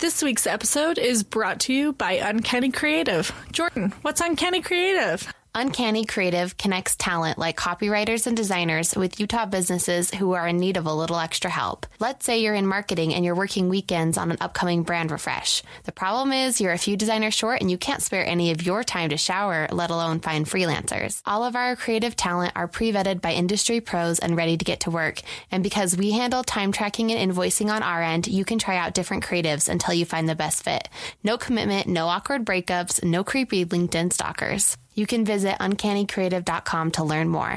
This week's episode is brought to you by Uncanny Creative. Jordan, what's Uncanny Creative? Uncanny Creative connects talent like copywriters and designers with Utah businesses who are in need of a little extra help. Let's say you're in marketing and you're working weekends on an upcoming brand refresh. The problem is you're a few designers short and you can't spare any of your time to shower, let alone find freelancers. All of our creative talent are pre-vetted by industry pros and ready to get to work. And because we handle time tracking and invoicing on our end, you can try out different creatives until you find the best fit. No commitment, no awkward breakups, no creepy LinkedIn stalkers. You can visit uncannycreative.com to learn more.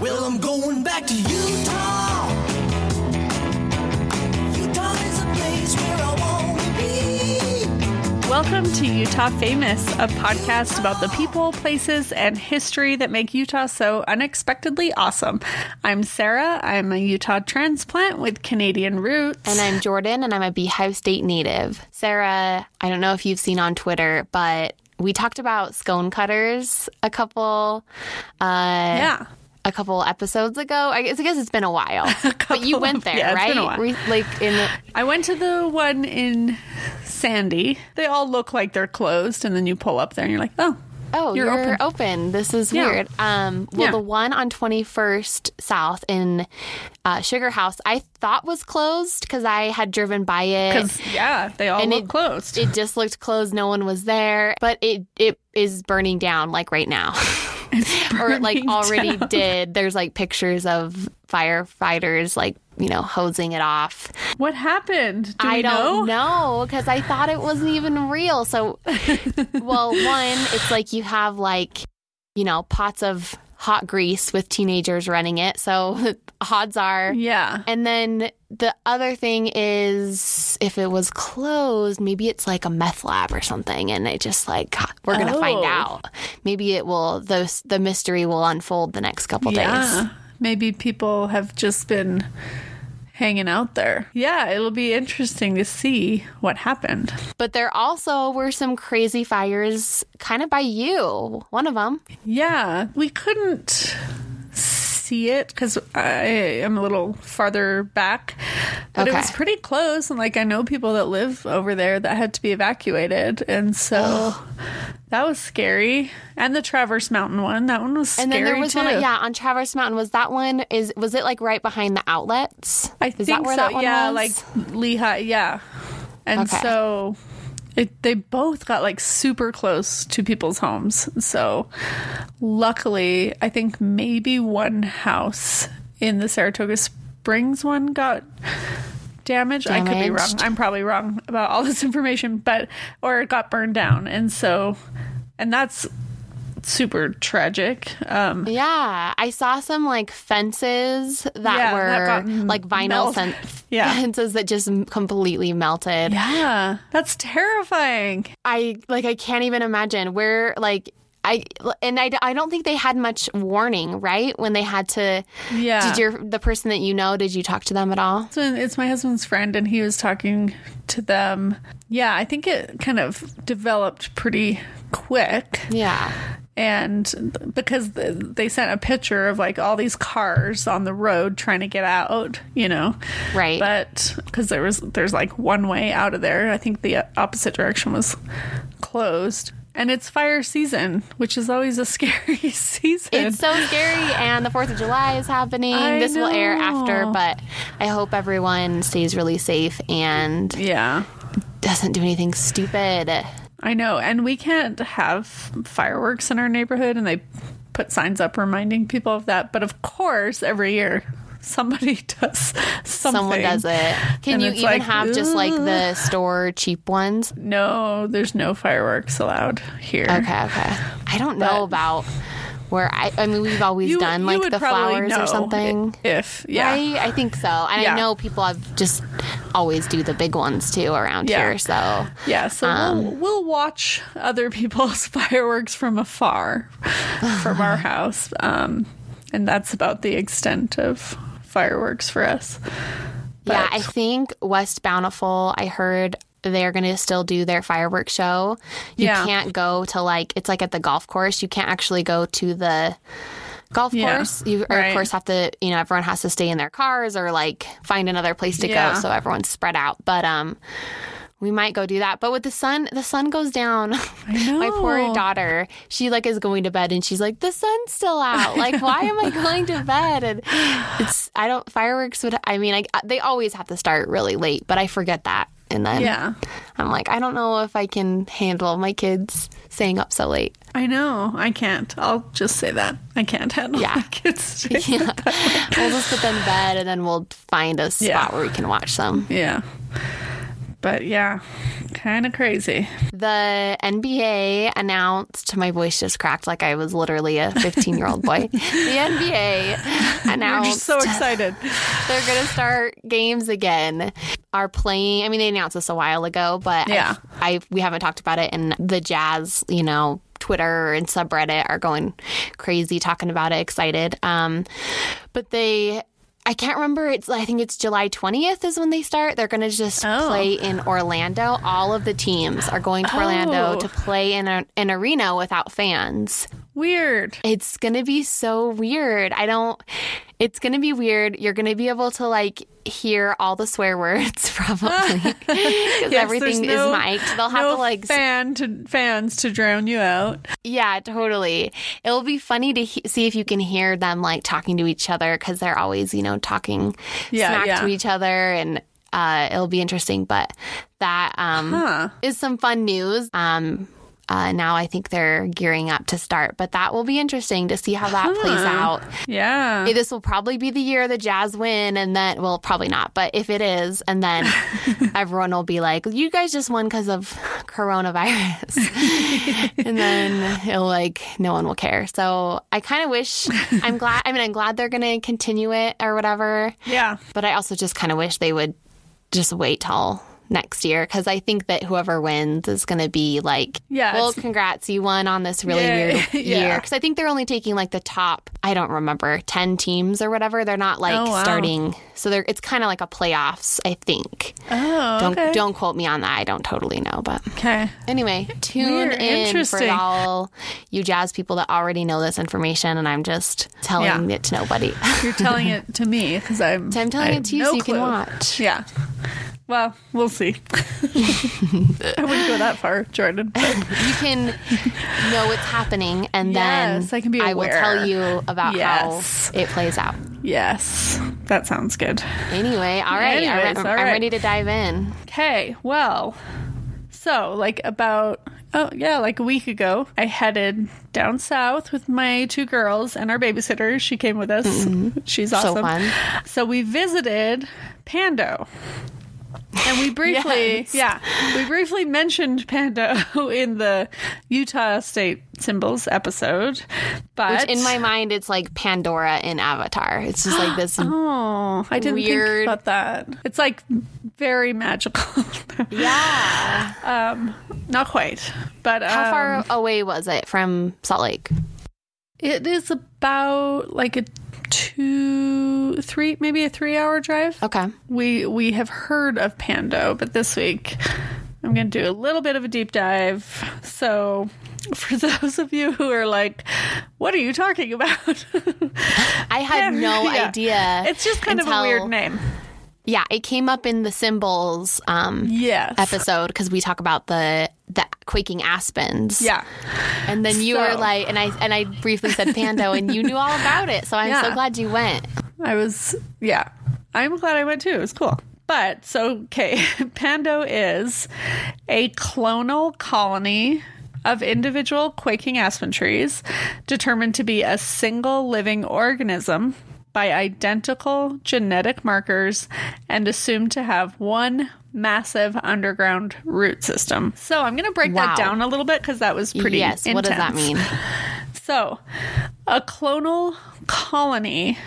Well, I'm going back to Utah. Welcome to Utah Famous, a podcast about the people, places, and history that make Utah so unexpectedly awesome. I'm Sarah. I'm a Utah transplant with Canadian roots. And I'm Jordan, and I'm a Beehive State native. Sarah, I don't know if you've seen on Twitter, but we talked about scone cutters a couple. Uh, yeah. A couple episodes ago. I guess, I guess it's been a while, but you went of- there, yeah, right? a. Re- like in the, I went to the one in Sandy. They all look like they're closed, and then you pull up there and you're like, oh, oh, You're you're, open. open. This is Yeah. weird. Um, well, Yeah. the one on Twenty First South in uh, Sugar House, I thought was closed because I had driven by it. yeah, they all look closed. It just looked closed. No one was there, but it it is burning down like right now, or like already down. did. There's like pictures of firefighters like you know hosing it off. what happened? Do I don't know because I thought it wasn't even real. So, well, one, it's like you have like, you know, pots of hot grease with teenagers running it. So odds are. Yeah. And then the other thing is if it was closed, maybe it's like a meth lab or something. And it just like, we're going to find Oh. out. Maybe it will, the, the mystery will unfold the next couple days. Maybe people have just been hanging out there. Yeah, it'll be interesting to see what happened. But there also were some crazy fires kind of by you. One of them. Yeah, we couldn't see it because I am a little farther back, but it was pretty close. And like, I know people that live over there that had to be evacuated. And so that was scary. And the Traverse Mountain one, that one was scary And then there was too. one, yeah, on Traverse Mountain. Was that one? Is was it like right behind the outlets? I is think that where so. that one yeah, was? like Lehi. Yeah, and Okay. so it, they both got like super close to people's homes. So luckily, I think maybe one house in the Saratoga Springs one got damaged. I could be wrong. I'm probably wrong about all this information, but or it got burned down, and so and that's super tragic. Um, Yeah, I saw some like fences that Yeah, were that like vinyl Yeah. fences that just completely melted. yeah, that's terrifying. I like I can't even imagine where like I and I, I don't think they had much warning, right? When they had to Yeah. Did your the person that you know, did you talk to them at all? So it's my husband's friend, and he was talking to them. Yeah, I think it kind of developed pretty quick. Yeah. And because they sent a picture of like all these cars on the road trying to get out, you know, Right. but because there was there's like one way out of there. I think the uh, opposite direction was closed, and it's fire season, which is always a scary season. It's so scary, and the Fourth of July is happening. I this will air after, but I hope everyone stays really safe and yeah. doesn't do anything stupid. I know, and we can't have fireworks in our neighborhood, and they put signs up reminding people of that. But of course, every year somebody does something. Someone does it. Can And you even like, have just like the store cheap ones? No, there's no fireworks allowed here. Okay, okay. I don't know about where I. I mean, we've always You, done like the flowers or something. If yeah, Right? I think so. And Yeah. I know people have just always do the big ones too around Yeah. here. So yeah. So Um, we'll, we'll watch other people's fireworks from afar from our house, um, and that's about the extent of fireworks for us. yeah, I think West Bountiful. I heard they're going to still do their fireworks show. You Yeah. can't go to like it's like at the golf course. You can't actually go to the golf Yeah, course. You or right. of course have to, you know, everyone has to stay in their cars or like find another place to Yeah. go so everyone's spread out. But um we might go do that. But with the sun, the sun goes down. My poor daughter, she like is going to bed and she's like, the sun's still out. Like, why am I going to bed? And it's, I don't, fireworks would, I mean, I, they always have to start really late, but I forget that. And then Yeah. I'm like, I don't know if I can handle my kids staying up so late. I know. I can't. I'll just say that. I can't handle Yeah. my kids. Yeah. we'll just put them to bed and then we'll find a spot Yeah. where we can watch them. Yeah. But yeah, kind of crazy. The NBA announced, my voice just cracked like I was literally a 15 year old boy. The NBA We're announced just so excited. they're going to start games again. Are playing, I mean, they announced this a while ago, but Yeah. I, I we haven't talked about it. And the Jazz, you know, Twitter and subreddit are going crazy talking about it, excited. Um, but they, I can't remember. It's I think it's July 20th is when they start. They're going to just Oh. play in Orlando. All of the teams are going to Orlando Oh. to play in a, an arena without fans. Weird. It's going to be so weird. I don't. It's going to be weird. You're going to be able to like hear all the swear words probably because Yes, everything no- is mic'd. They'll have no to like fan to fans to drown you out. Yeah, totally. It'll be funny to he- see if you can hear them like talking to each other because they're always, you know, talking Yeah, smack yeah. to each other, and uh, it'll be interesting. But that um, Huh. is some fun news. Um, uh, now I think they're gearing up to start, but that will be interesting to see how that plays out. Yeah. Hey, This will probably be the year the Jazz win, and then, well, probably not, but if it is, and then everyone will be like, you guys just won because of coronavirus. and then it'll like, no one will care. So I kind of wish, I'm glad, I mean, I'm glad they're going to continue it or whatever, yeah. but I also just kind of wish they would just wait till next year because I think that whoever wins is going to be like, Yeah, well, congrats, you won on this really Yeah, weird yeah. year. Because I think they're only taking like the top, I don't remember, 10 teams or whatever. They're not like Oh, wow. starting. So they're, it's kind of like a playoffs, I think. Oh, Don't okay. don't quote me on that. I don't totally know, but Okay. anyway, tune Weird. in for all you jazz people that already know this information, and I'm just telling Yeah. it to nobody. You're telling it to me because I'm. So I'm telling it to you no so you can watch. Yeah. Well, we'll see. I wouldn't go that far, Jordan. you can know what's happening, and Yes, then I can be aware. I will tell you about Yes. how it plays out. yes, that sounds good. Anyway, all right, Anyways, I'm, all I'm ready to dive in. Okay, well, so like about oh yeah, like a week ago, I headed down south with my two girls and our babysitter. She came with us. Mm-hmm. She's So awesome. fun. So we visited Pando. And we briefly, Yes. yeah, we briefly mentioned Pando in the Utah State Symbols episode, but Which in my mind, it's like Pandora in Avatar. It's just like this. oh, I didn't Weird. think about that. It's like very magical. Yeah. um, not quite, but How um, far away was it from Salt Lake? It is about like a two, three, maybe a three-hour drive. Okay. We we have heard of Pando, but this week I'm going to do a little bit of a deep dive. So, for those of you who are like, "What are you talking about?" I had no Yeah. idea. It's just kind of a weird name. Yeah, it came up in the symbols um, Yes. episode because we talk about the the quaking aspens. Yeah. and then you So- were like, and I and I briefly said Pando, and you knew all about it. So I'm so glad you went. I was, yeah. I'm glad I went too. It was cool. But, so, okay, Pando is a clonal colony of individual quaking aspen trees determined to be a single living organism by identical genetic markers and assumed to have one massive underground root system. So I'm going to break Wow. that down a little bit because that was pretty yes. What does that mean? So, a clonal colony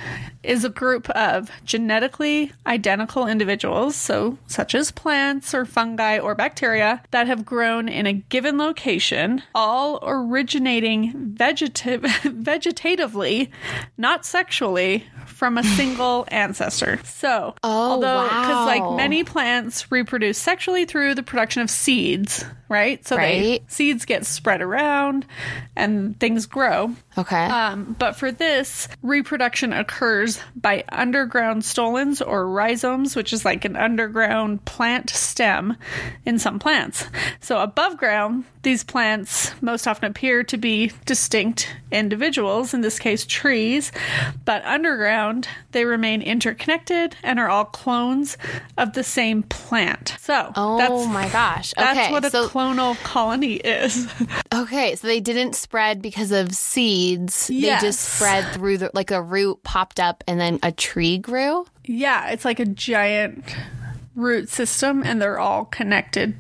is a group of genetically identical individuals, so such as plants or fungi or bacteria that have grown in a given location, all originating vegeta- vegetatively, not sexually, from a single ancestor. So, Oh, although because wow. like many plants reproduce sexually through the production of seeds right? So they Right. seeds get spread around and things grow. Okay. Um, but for this, reproduction occurs by underground stolons or rhizomes, which is like an underground plant stem in some plants. So above ground, these plants most often appear to be distinct individuals, in this case, trees. But underground, they remain interconnected and are all clones of the same plant. So oh that's, my gosh. that's what a so clonal colony is. okay, so they didn't spread because of seeds. They just spread through the like a root popped up and then a tree grew. Yeah, it's like a giant root system and they're all connected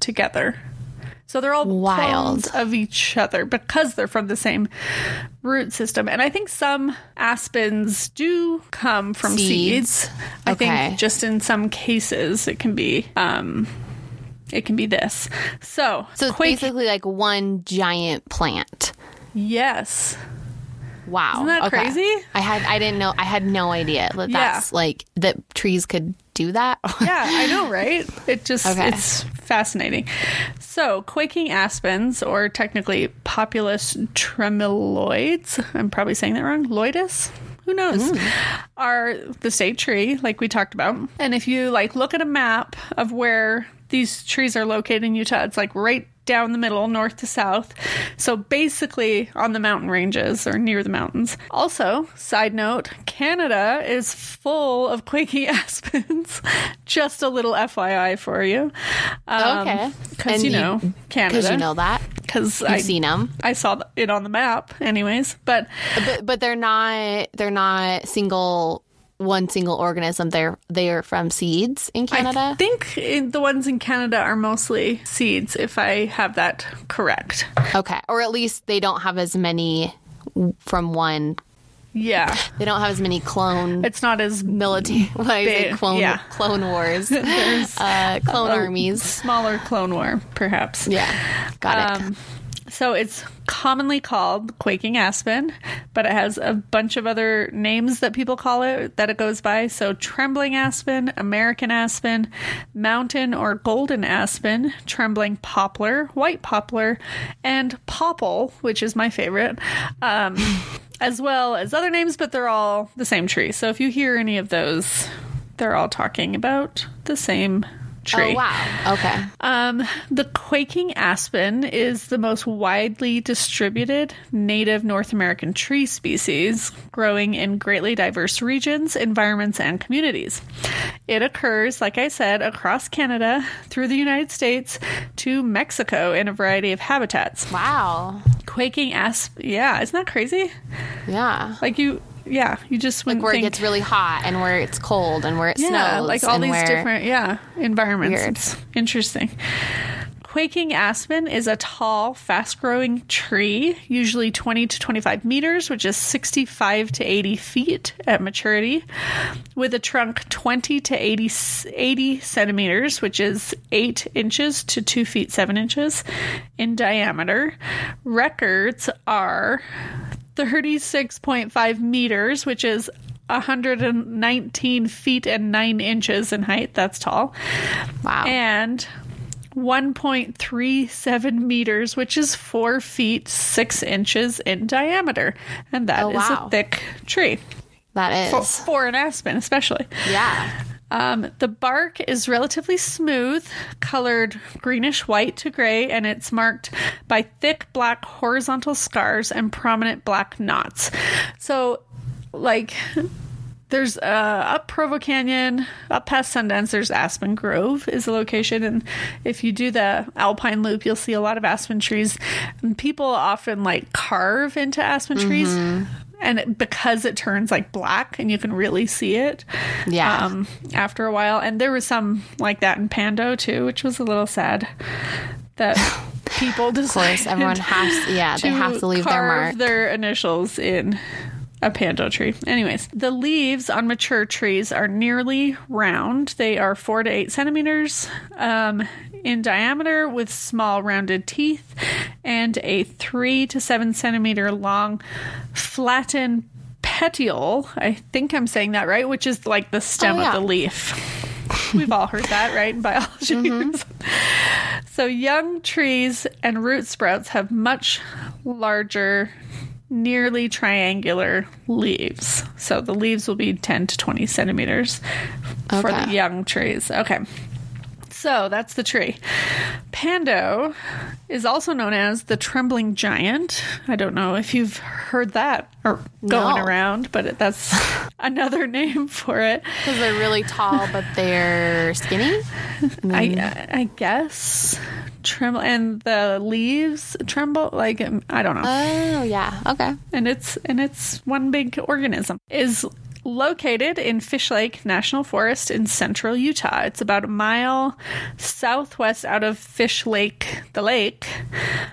together. So they're all Wild. of each other because they're from the same root system. And I think some aspens do come from Seeds. seeds. I Okay. think just in some cases it can be um it can be this. So, So it's Quake- basically like one giant plant. yes. Wow. Isn't that okay. crazy? I had I didn't know I had no idea that Yeah. that's like that trees could do that. Yeah, I know, right? It just Okay. it's fascinating. So, quaking aspens, or technically Populus tremeloids, I'm probably saying that wrong. Loidus? Who knows? Hmm. Are the state tree, like we talked about. And if you like look at a map of where these trees are located in Utah, it's like right down the middle, north to south. So basically on the mountain ranges or near the mountains. Also, side note, Canada is full of quaking aspens. Just a little FYI for you. Um, okay. Because you you- know Canada. Because you know that. Because You've seen them. I saw it on the map, anyways. But But but they're not they're not single one single organism. They're they're from seeds in Canada. I think in, the ones in Canada are mostly seeds, if I have that correct. okay. Or at least they don't have as many from one Yeah, they don't have as many clone it's not as military why clone yeah. clone wars. there's uh clone armies. smaller clone war, perhaps. Yeah. Got it. So it's commonly called quaking aspen, but it has a bunch of other names that people call it that it goes by. So trembling aspen, American aspen, mountain or golden aspen, trembling poplar, white poplar, and popple, which is my favorite. Um, as well as other names, but they're all the same tree. So if you hear any of those, they're all talking about the same tree. Oh wow. Okay. Um, the quaking aspen is the most widely distributed native North American tree species, growing in greatly diverse regions, environments, and communities. It occurs, like I said, across Canada, through the United States, to Mexico in a variety of habitats. Wow. Quaking aspen, yeah, isn't that crazy? Yeah. Like you, yeah, you just wouldn't Where it gets really hot and where it's cold and where it yeah, snows. like all these different yeah environments. Weird. It's interesting. Quaking aspen is a tall, fast growing tree, usually 20 to 25 meters, which is 65 to 80 feet at maturity, with a trunk 20 to 80, 80 centimeters, which is 8 inches to 2 feet 7 inches in diameter. Records are 36.5 meters, which is 119 feet and 9 inches in height. That's tall. Wow. And 1.37 meters, which is 4 feet 6 inches in diameter. And that oh, is Oh, wow. a thick tree. That is. For, is. for an aspen, especially. Yeah. Um, the bark is relatively smooth, colored greenish white to gray, and it's marked by thick black horizontal scars and prominent black knots. So, like, there's uh, up Provo Canyon, up past Sundance, there's Aspen Grove is the location. And if you do the Alpine Loop, you'll see a lot of aspen trees. And people often like carve into aspen trees. And it- because it turns like black and you can really see it Yeah. um, after a while. And there was some like that in Pando too, which was a little sad that people Of course, everyone has. to, Yeah, they have to leave their mark. their initials in a pando tree. Anyways, the leaves on mature trees are nearly round. They are four to eight centimeters um, in diameter with small rounded teeth and a three to seven centimeter long flattened petiole. I think I'm saying that right, which is like the stem Oh, yeah. of the leaf. We've all heard that, right, in biology. Mm-hmm. So young trees and root sprouts have much larger, nearly triangular leaves. So the leaves will be 10 to 20 centimeters for the young trees. Okay. So that's the tree. Pando is also known as the trembling giant. I don't know if you've heard that or going No. around, but that's another name for it. Because they're really tall, but they're skinny. I mm. I guess tremble and the leaves tremble like I don't know. Oh yeah. Okay. and it's and it's one big organism is located in Fish Lake National Forest in central Utah. It's about a mile southwest out of Fish Lake, the lake,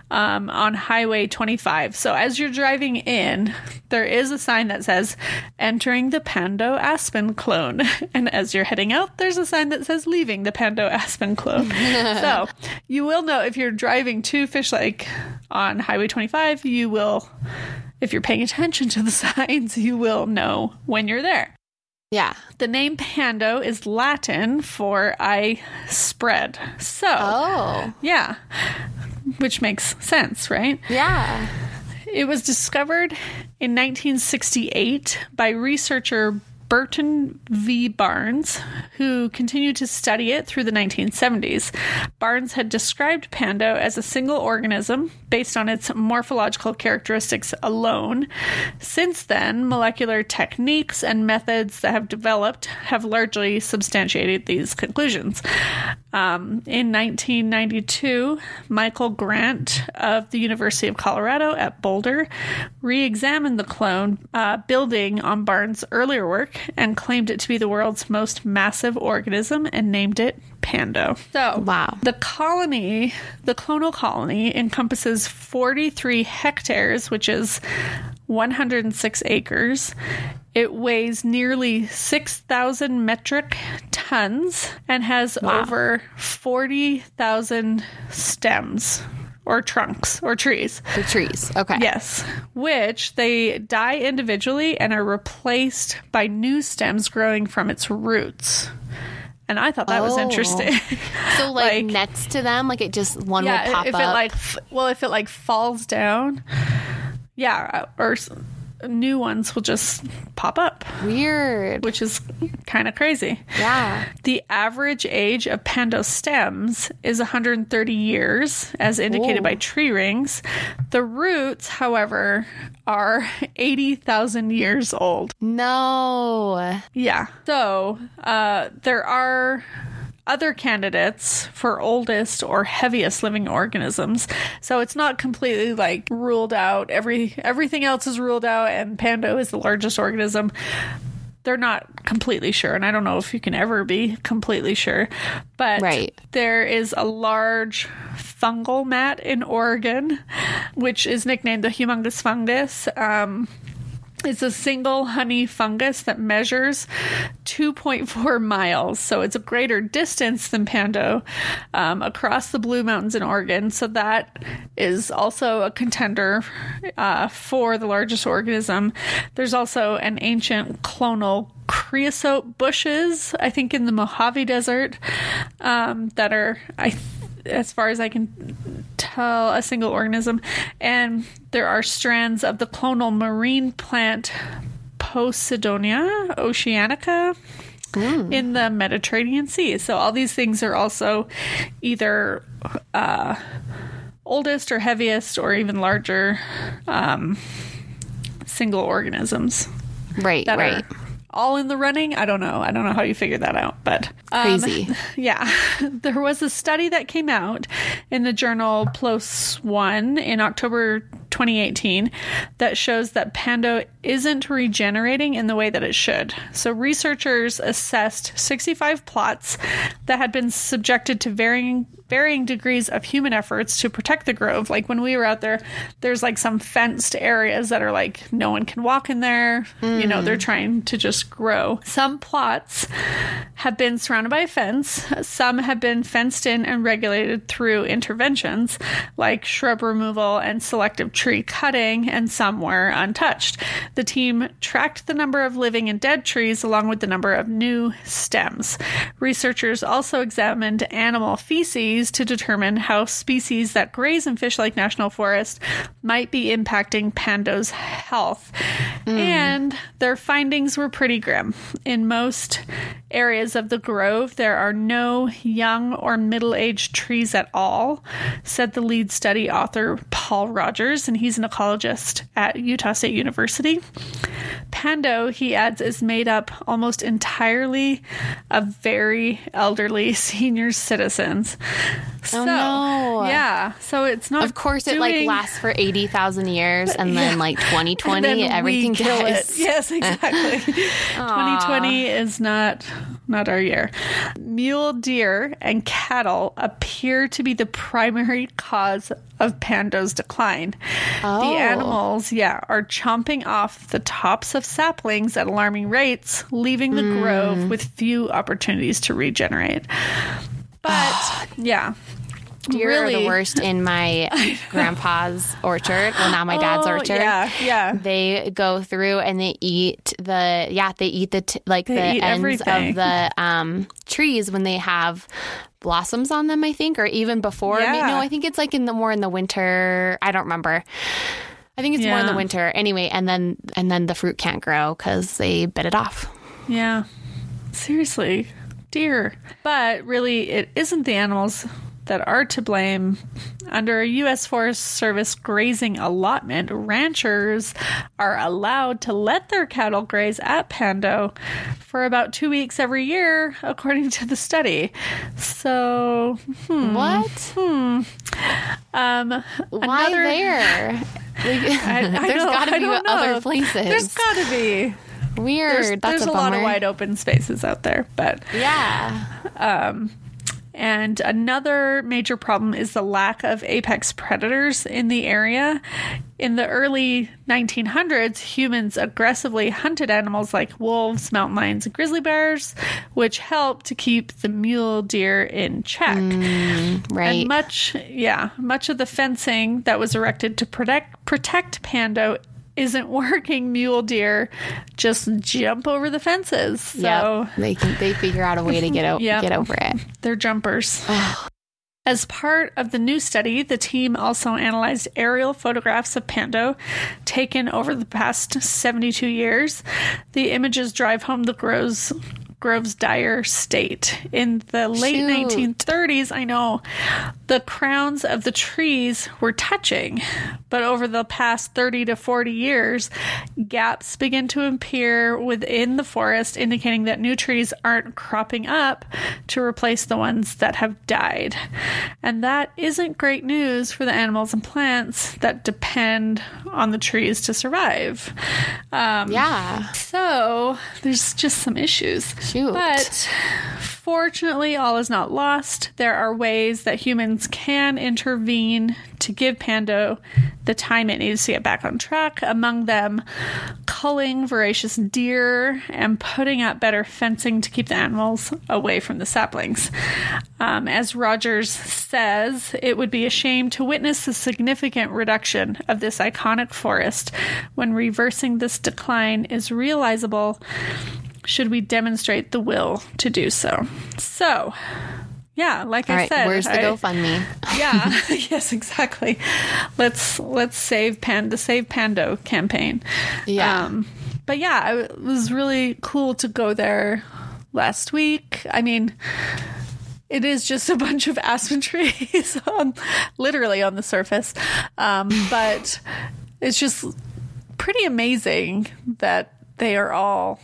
um, on Highway 25. So as you're driving in, there is a sign that says "Entering the Pando Aspen Clone," and as you're heading out, there's a sign that says "Leaving the Pando Aspen Clone." so you will know if you're driving to Fish Lake on Highway 25, you will if you're paying attention to the signs, you will know when you're there. Yeah. The name Pando is Latin for I spread. So, Oh. yeah, which makes sense, right? Yeah. It was discovered in 1968 by researcher Burton V. Barnes, who continued to study it through the 1970s. Barnes had described Pando as a single organism based on its morphological characteristics alone. Since then, molecular techniques and methods that have developed have largely substantiated these conclusions. Um, in 1992, Michael Grant of the University of Colorado at Boulder re examined the clone, uh, building on Barnes' earlier work, and claimed it to be the world's most massive organism and named it Pando. So, Wow. the colony, the clonal colony, encompasses 43 hectares, which is 106 acres. It weighs nearly 6,000 metric tons and has over 40,000 stems or trunks or trees. The trees. Okay. Yes, which they die individually and are replaced by new stems growing from its roots. And I thought that was Oh. interesting. So like, Like- next to them, like it just one will pop if up. it like well, if it like falls down, yeah, or new ones will just pop up, Weird. which is kind of crazy. Yeah. The average age of pando stems is 130 years, as indicated Whoa. by tree rings. The roots, however, are 80,000 years old. No. Yeah. So uh, there are other candidates for oldest or heaviest living organisms. So it's not completely like ruled out. Every everything else is ruled out, and Pando is the largest organism. They're not completely sure, and I don't know if you can ever be completely sure. But Right. there is a large fungal mat in Oregon, which is nicknamed the humongous fungus. Um, it's a single honey fungus that measures 2.4 miles, so it's a greater distance than Pando um, across the Blue Mountains in Oregon. So that is also a contender uh, for the largest organism. There's also an ancient clonal creosote bushes, I think, in the Mojave Desert um, that are I. As far as I can tell, a single organism. And there are strands of the clonal marine plant Posidonia oceanica in the Mediterranean Sea. So all these things are also either uh, oldest or heaviest or even larger um, single organisms Right. right. are all in the running. I don't know. I don't know how you figured that out, but um, Crazy. yeah, there was a study that came out in the journal PLOS One in October 2018 that shows that Pando isn't regenerating in the way that it should. So researchers assessed 65 plots that had been subjected to varying varying degrees of human efforts to protect the grove. Like when we were out there, there's like some fenced areas that are like no one can walk in there. You know, they're hmm. trying to just grow. Some plots have been surrounded by a fence. Some have been fenced in and regulated through interventions like shrub removal and selective tree cutting, and some were untouched. The team tracked the number of living and dead trees along with the number of new stems. Researchers also examined animal feces studies to determine how species that graze in Fish Lake National Forest might be impacting Pando's health. Hmm. And their findings were pretty grim. In most areas of the grove, there are no young or middle aged trees at all, said the lead study author Paul Rogers, and he's an ecologist at Utah State University. Pando, he adds, is made up almost entirely of very elderly senior citizens. Oh, so, no. yeah. So it's not. Of course, it like lasts for eighty thousand years, and then like 2020, and then everything we kill dies. it. Yes, exactly. 2020 is not not our year. Mule deer and cattle appear to be the primary cause of Pando's decline. Oh. The animals, yeah, are chomping off the tops of saplings at alarming rates, leaving the Hmm. grove with few opportunities to regenerate. But yeah. Deer are really, the worst in my grandpa's orchard. Well, now my dad's Oh, orchard. Yeah, yeah. They go through and they eat the yeah they eat the t- like They the ends everything. of the um trees when they have blossoms on them. I think, or even before. I mean, no, I think it's like in the more in the winter. I don't remember. I think it's more in the winter anyway, and then and then the fruit can't grow because they bit it off. Yeah. Seriously, dear. But really, it isn't the animals that are to blame. Under a U.S. Forest Service grazing allotment, ranchers are allowed to let their cattle graze at Pando for about two weeks every year, according to the study. So, hmm, What? um, Why another- there? Like, I there's got to be other places. There's got to be. Weird. There's, That's there's a, a, lot of wide open spaces out there, but Yeah. And another major problem is the lack of apex predators in the area. In the early 1900s, humans aggressively hunted animals like wolves, mountain lions, and grizzly bears, which helped to keep the mule deer in check. Mm, right. And much, yeah, much of the fencing that was erected to protect protect Pando isn't working. Mule deer just jump over the fences. So Yep. they can they figure out a way to get out Yep. get over it. they're jumpers. As part of the new study, the team also analyzed aerial photographs of Pando taken over the past 72 years. The images drive home the grove's, grove's dire state. In the late Shoot. 1930s, I know, the crowns of the trees were touching, but over the past 30 to 40 years, gaps begin to appear within the forest, indicating that new trees aren't cropping up to replace the ones that have died. And that isn't great news for the animals and plants that depend on the trees to survive. Um, Yeah. so there's just some issues. Shoot. But fortunately, all is not lost. There are ways that humans can intervene to give Pando the time it needs to get back on track. Among them, culling voracious deer and putting up better fencing to keep the animals away from the saplings. Um, as Rogers says, it would be a shame to witness the significant reduction of this iconic forest when reversing this decline is realizable should we demonstrate the will to do so. So, yeah, like All I right. said, Where's the I- GoFundMe? yeah, yes, exactly. Let's let's save Pan the Save Pando campaign. Yeah. Um, but yeah, it was really cool to go there last week. I mean, it is just a bunch of aspen trees, on, literally on the surface, um, but it's just pretty amazing that they are all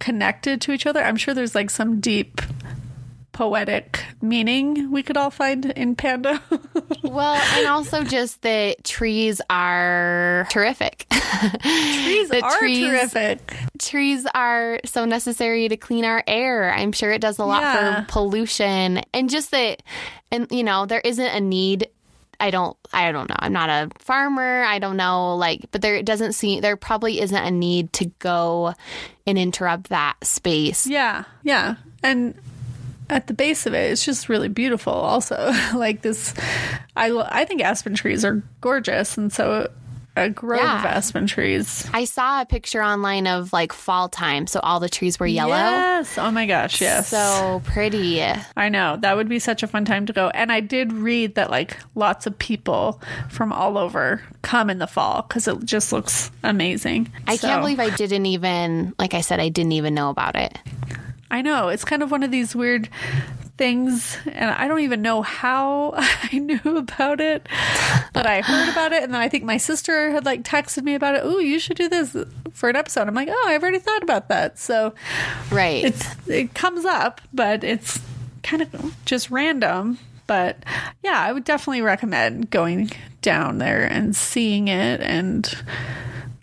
connected to each other. I'm sure there's like some deep poetic meaning we could all find in Pando. Well, and also just the trees are terrific. trees The are trees- terrific. trees are so necessary to clean our air. I'm sure it does a lot Yeah. for pollution and just that and you know, there isn't a need I don't I don't know. I'm not a farmer. I don't know like but there doesn't seem there probably isn't a need to go and interrupt that space. Yeah, yeah, and at the base of it, it's just really beautiful. Also, like this, I I think aspen trees are gorgeous, and so Uh, a grove Yeah. of aspen trees. I saw a picture online of like fall time, so all the trees were yellow. Yes. Oh my gosh. Yes. So pretty. I know that would be such a fun time to go. And I did read that like lots of people from all over come in the fall because it just looks amazing. I So- can't believe I didn't even, like I said, I didn't even know about it. I know it's kind of one of these weird things, and I don't even know how I knew about it, but I heard about it, and then I think my sister had like texted me about it. Oh, you should do this for an episode. I'm like, oh, I've already thought about that. So Right. it's it comes up, but it's kind of just random. But yeah, I would definitely recommend going down there and seeing it. And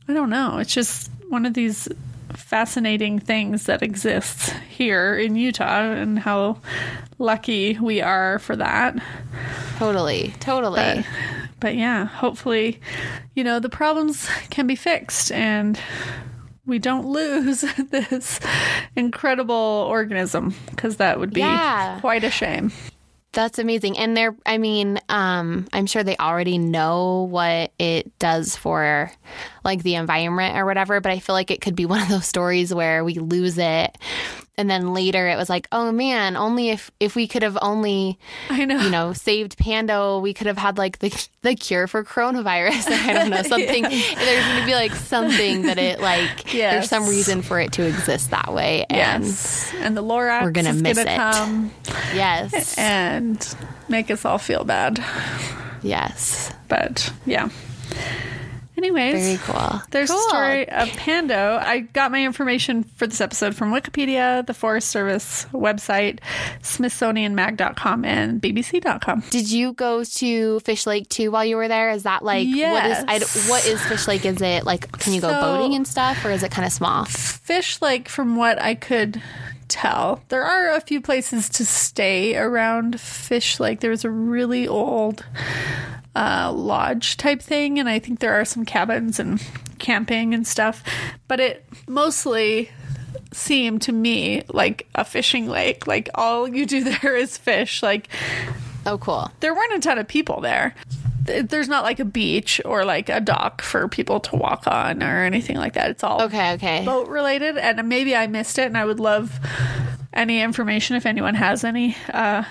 I don't know, it's just one of these fascinating things that exists here in Utah, and how lucky we are for that. totally. Totally. But, but yeah, hopefully, you know, the problems can be fixed and we don't lose this incredible organism because that would be Yeah. quite a shame. That's amazing. And they're, I mean, um, I'm sure they already know what it does for like the environment or whatever, but I feel like it could be one of those stories where we lose it. And then later it was like, oh man, only if, if we could have only, I know. you know, saved Pando, we could have had like the, the cure for coronavirus. I don't know, something, there's going to be like something that it like, there's some reason for it to exist that way. And yes. And the Lorax We're gonna miss gonna it. come yes, and make us all feel bad. yes. But yeah. Anyways. Very cool. There's Cool. a story of Pando. I got my information for this episode from Wikipedia, the Forest Service website, SmithsonianMag.com, and BBC.com. Did you go to Fish Lake too while you were there? Is that like what is I, what is Fish Lake? Is it like can you go So- boating and stuff, or is it kind of small? Fish Lake, from what I could tell, there are a few places to stay around Fish Lake. There was a really old uh, lodge type thing, and I think there are some cabins and camping and stuff, but it mostly seemed to me like a fishing lake. Like all you do there is fish. Like Oh, cool. there weren't a ton of people there. Th- There's not like a beach or like a dock for people to walk on or anything like that. It's all Okay, okay. boat related, and maybe I missed it, and I would love any information if anyone has any. Uh,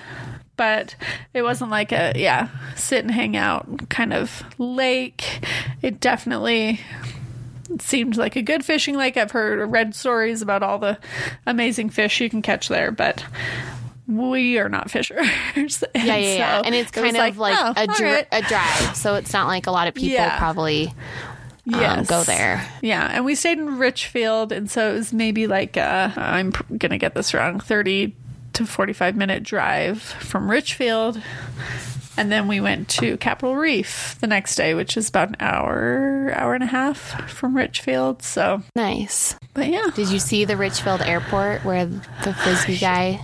but it wasn't like a yeah sit and hang out kind of lake. It definitely seemed like a good fishing lake. I've heard read stories about all the amazing fish you can catch there, but we are not fishers. Yeah, yeah, yeah. and it's it kind of like, oh, a, dri- right. a drive, so it's not like a lot of people Yeah. probably um, Yes. go there. Yeah, and we stayed in Richfield, and so it was maybe like uh, I'm gonna get this wrong, thirty to forty-five minute drive from Richfield, and then we went to Capitol Reef the next day, which is about an hour, hour and a half from Richfield. So, Nice. but yeah, Did you see the Richfield Airport where the frisbee guy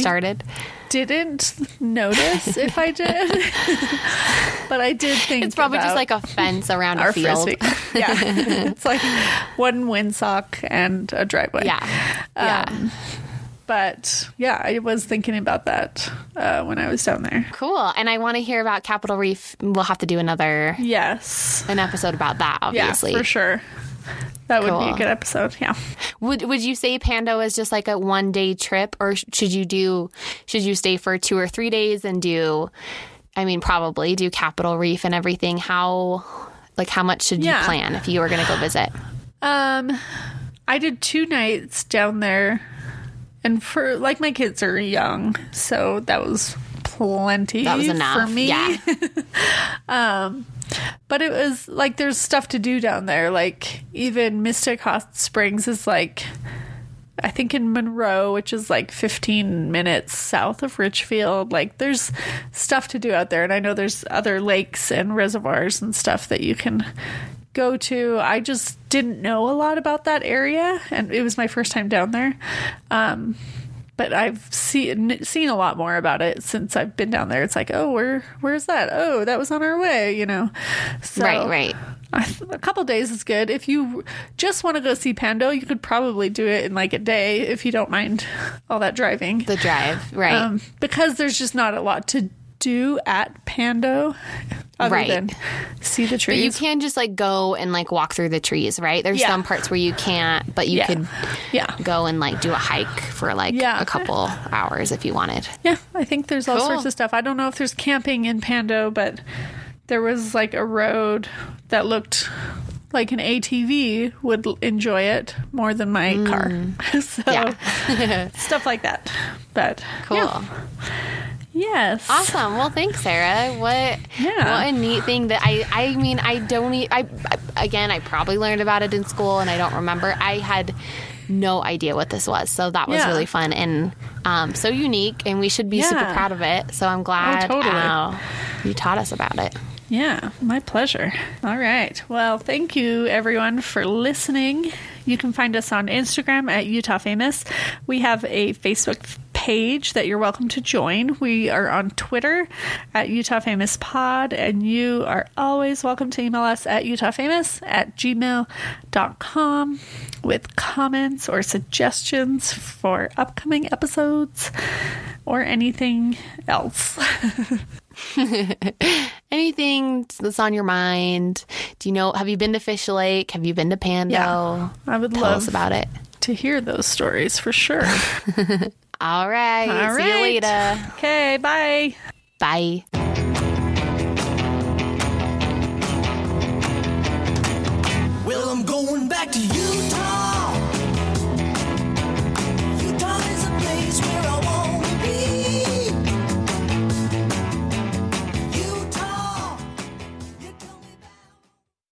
started? didn't notice if I did, but I did think It's probably just like a fence around a our field. frisbee. Yeah, it's like one windsock and a driveway. Yeah, yeah. Um, But yeah, I was thinking about that uh, when I was down there. cool. And I want to hear about Capitol Reef. We'll have to do another Yes. an episode about that. Obviously, Yeah, for sure. That would be a good episode. Yeah. Would would you say Pando is just like a one day trip, or should you do should you stay for two or three days and do? I mean, probably do Capitol Reef and everything. How like how much should Yeah. you plan if you were going to go visit? Um, I did two nights down there, and for like my kids are young, so that was plenty. That was enough. for me. Yeah. um, But it was like there's stuff to do down there. Like even Mystic Hot Springs is like I think in Monroe, which is like 15 minutes south of Richfield. Like there's stuff to do out there, and I know there's other lakes and reservoirs and stuff that you can go to. I just didn't know a lot about that area, and it was my first time down there. Um, but I've seen seen a lot more about it since I've been down there. It's like, oh, where where's that? Oh, that was on our way, you know. So, right, right. A couple days is good. If you just want to go see Pando, you could probably do it in like a day if you don't mind all that driving. The drive, right? Um, because there's just not a lot to do at Pando. Other Right. than see the trees. But you can just like go and like walk through the trees, right? There's Yeah. some parts where you can't, but you Yeah. could yeah. go and like do a hike for like Yeah. a couple hours if you wanted. Yeah, I think there's all Cool. sorts of stuff. I don't know if there's camping in Pando, but there was like a road that looked like an ATV would enjoy it more than my car. so Mm. Stuff like that. But Cool. yeah. Yes. Awesome. Well, thanks, Sarah. What Yeah. what a neat thing that I I mean I don't e- I, I again I probably learned about it in school and I don't remember. I had no idea what this was, so that was Yeah. really fun and um, so unique, and we should be super Yeah. Oh, proud of it. So I'm glad totally. uh, you taught us about it. Yeah, my pleasure. All right. Well, thank you everyone for listening. You can find us on Instagram at Utah Famous. We have a Facebook page that you're welcome to join. We are on Twitter at Utah Famous Pod, and you are always welcome to email us at utahfamous at gmail.com with comments or suggestions for upcoming episodes or anything else. Anything that's on your mind? Do you know? Have you been to Fish Lake? Have you been to Pando? Yeah, I would Tell love us about it. to hear those stories for sure. All right. All see right. you later. Okay. Bye. Bye. Well, I'm going back to you.